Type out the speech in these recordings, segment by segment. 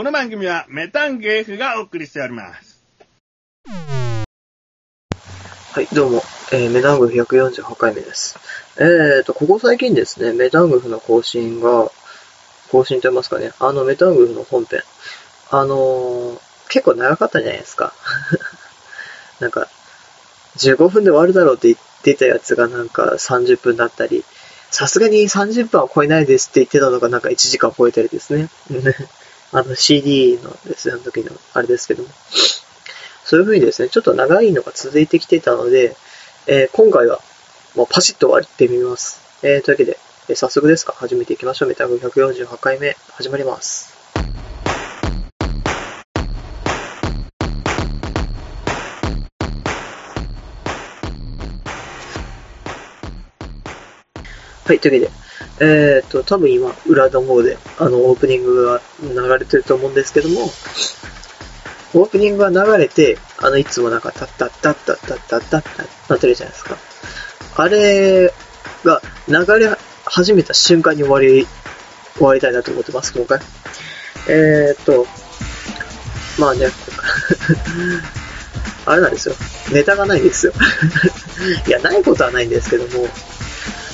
この番組はメタンゲーフがお送りしております。はい、どうも、えーメタングフ148回目です。えーと、ここ最近ですね、メタングフの更新が、更新と言いますかね、あのメタングフの本編、あのー結構長かったじゃないですか。なんか、15分で終わるだろうって言ってたやつがなんか30分だったり、さすがに30分は超えないですって言ってたのがなんか1時間超えたりですね。あの CD のですね、あの時のあれですけども。そういう風にですね、ちょっと長いのが続いてきてたので、えー今回はもうパシッと終わってみます。えーというわけで、えー早速ですか、始めていきましょう。メタグ148回目、始まります。はい、というわけで、えっ、と、多分今、裏の方で、あの、オープニングが流れてると思うんですけども、オープニングが流れて、あの、いつもなんか、タッタッタッタッタッタッタッタなってるじゃないですか。あれが流れ始めた瞬間に終わり、終わりたいなと思ってます、今回。えっ、と、まあね、あれなんですよ。ネタがないんですよ いや、ないことはないんですけども、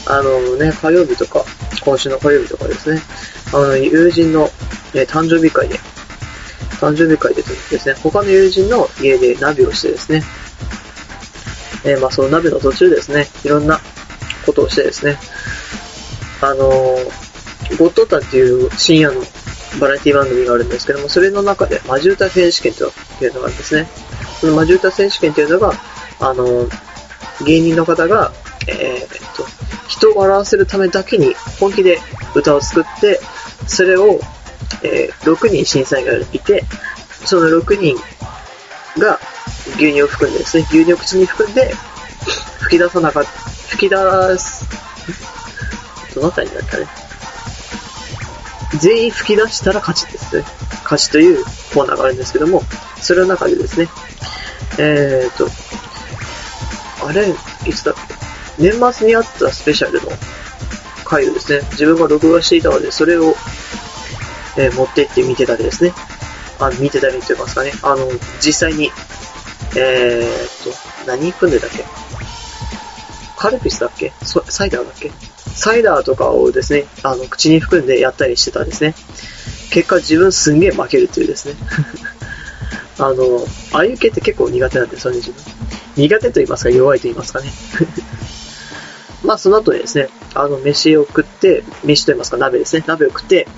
あのね、火曜日とか、今週の火曜日とかですね、あの、友人の、え誕生日会で、誕生日会でですね、他の友人の家で鍋をしてですね、えーまあその鍋の途中ですね、いろんなことをしてですね、あのー、ゴッドタンっていう深夜のバラエティ番組があるんですけども、それの中でマジ歌選手権というのがあるんですね。そのマジ歌選手権というのが、あのー、芸人の方が、えーっと、人を笑わせるためだけに本気で歌を作って、それを、えー6人審査員がいて、その6人が牛乳を含んでですね、牛乳を口に含んで、吹き出さなかった、吹き出す、どのあたりだったね。全員吹き出したら勝ちですね。勝ちというコーナーがあるんですけども、それの中でですね、えーと、あれ、いつだっけ？年末にあったスペシャルの回をですね、自分が録画していたので、それを、えー持ってって見てたりですね。あの、見てたりと言いますかね。あの、実際に、えーっと、何組んでたっけ？カルピスだっけ？サイダーだっけ？サイダーとかをですね、あの、口に含んでやったりしてたんですね。結果自分すんげえ負けるっていうですね。あの、ああいう系って結構苦手なんですよね、自分。苦手と言いますか、弱いと言いますかね。まあ、その後にですね、あの、飯を食って、飯と言いますか、鍋ですね、鍋を食って、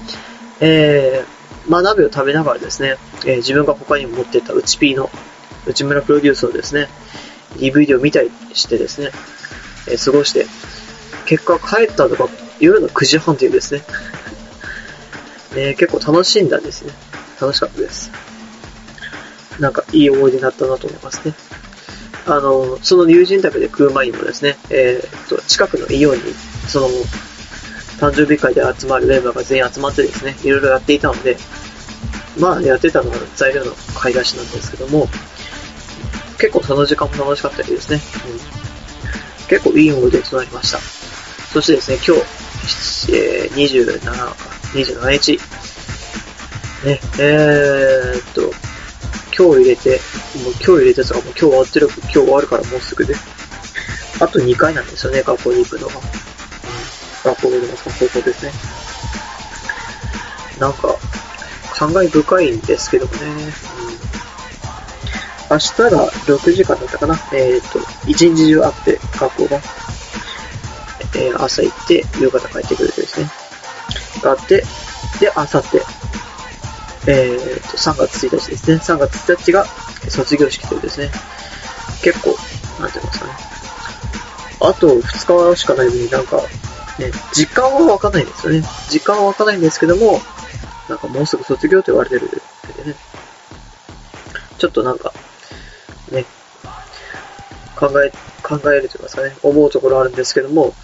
えー、まあ、鍋を食べながらですね、えー自分が他にも持っていた内 P の、内村プロデュースのですね、DVD を見たりしてですね、えー過ごして、結果帰ったのが夜の9時半というですね、えー結構楽しんだんですね。楽しかったです。なんかいい思い出になったなと思いますね。あの、その友人宅で食う前にもですね、えーっと、近くのイオンに、その、誕生日会で集まるメンバーが全員集まってですね、いろいろやっていたので、まあ、やってたのが材料の買い出しなんですけども、結構その時間も楽しかったりですね、うん、結構いい思い出となりました。そしてですね、今日、えー27か、27日、ね、えーっと、今日入れて、もう今日入れてとかもう今日終わってる、今日終わるからもうすぐで。あと2回なんですよね、学校に行くのが。学校でますか、高校ですね。なんか、感慨深いんですけどもね。うん、明日が6時間だったかな。えっ、と、1日中あって、学校が。えー朝行って、夕方帰ってくるとですね。があって、で、明後日、えー、と、3月1日ですね。3月1日が卒業式というですね。結構、なんて言いますかね。あと2日しかないのになんか、ね、時間はわかんないんですよね。時間はわかんないんですけども、なんかもうすぐ卒業と言われてるんでね。ちょっとなんか、ね、考え、考えると言いますかね、思うところあるんですけども、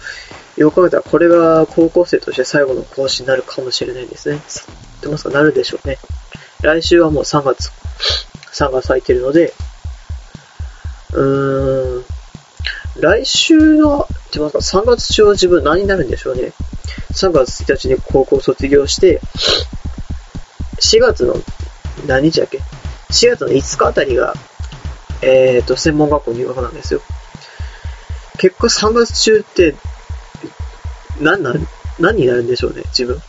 よく考えたらこれが高校生として最後の講師になるかもしれないですね。ってますかなるでしょうね。来週はもう3月、3月咲いてるので、うーん、来週の、ってますか、3月中は自分何になるんでしょうね。3月1日に高校卒業して、4月の、何日だっけ ?4 月の5日あたりが、えっ、と、専門学校入学なんですよ。結果3月中って、何な、何になるんでしょうね、自分。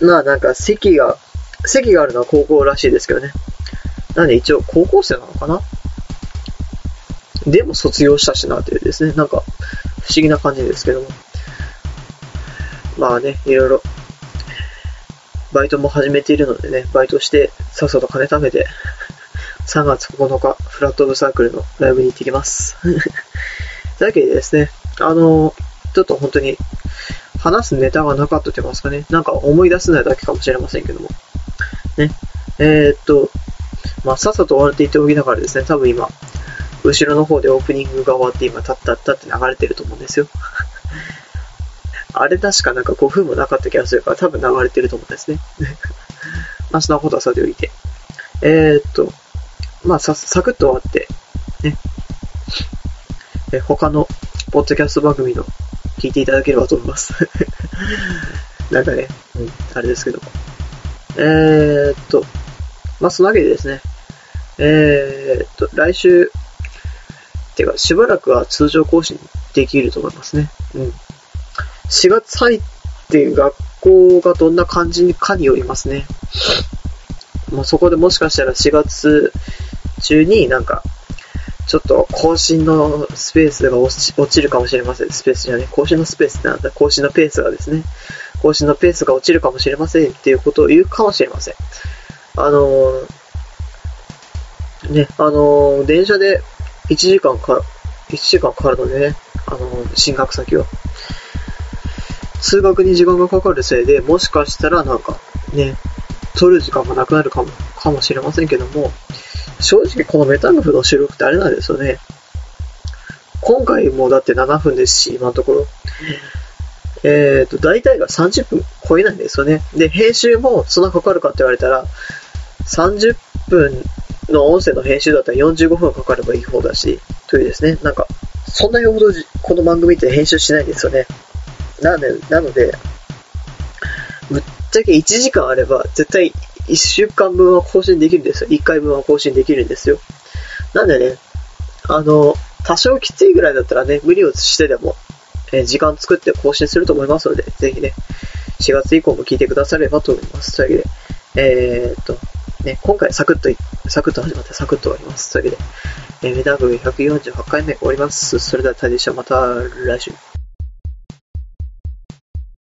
まあなんか席が、席があるのは高校らしいですけどね。なんで一応高校生なのかな？でも卒業したしなというですね、なんか不思議な感じですけども。まあね、いろいろ、バイトも始めているのでね、バイトして、さっさと金貯めて、3月9日、フラットオブサークルのライブに行ってきます。というわけでですね、あの、ちょっと本当に、話すネタがなかったと言いますかね、なんか思い出せないだけかもしれませんけども。ね。えー、っと、まあ、さっさと終わるって言っておきながらですね、多分今、後ろの方でオープニングが終わって今、タッタッタって流れてると思うんですよ。あれ確かなんか5分もなかった気がするから多分流れてると思うんですね。まあそんなことはさておいて。えー、っと、まあさ、サクッと終わって、ね。え、他のポッドキャスト番組の聞いていただければと思います。なんかね、うん、あれですけども。えー、っと、まあそのわけでですね、えー、っと、来週、てかしばらくは通常更新できると思いますね。うん。4月入って学校がどんな感じかによりますね。もうそこでもしかしたら4月中になんか、ちょっと更新のスペースが落ち落ちるかもしれません。スペースじゃね。更新のスペースってなんだ更新のペースがですね。更新のペースが落ちるかもしれませんっていうことを言うかもしれません。あのー、ね、あのー、電車で1時間か、1時間かかるのでね、あのー、進学先は。通学に時間がかかるせいで、もしかしたらなんか、ね、取る時間がなくなるかも、かもしれませんけども、正直このメタグフの収録ってあれなんですよね。今回もだって7分ですし、今のところ。えっ、ー、と、大体が30分超えないんですよね。で、編集もそんなかかるかって言われたら、30分の音声の編集だったら45分かかればいい方だし、というですね、なんか、そんなにほどこの番組って編集しないんですよね。なので、なので、ぶっちゃけ1時間あれば、絶対1週間分は更新できるんですよ。1回分は更新できるんですよ。なんでね、あの、多少きついぐらいだったらね、無理をしてでも、え時間作って更新すると思いますので、ぜひね、4月以降も聞いてくださればと思います。というわけで、えー、っと、ね、今回サクッと、サクッと始まってサクッと終わります。というわけで、えー、メダグ148回目終わります。それでは、大でした。また来週。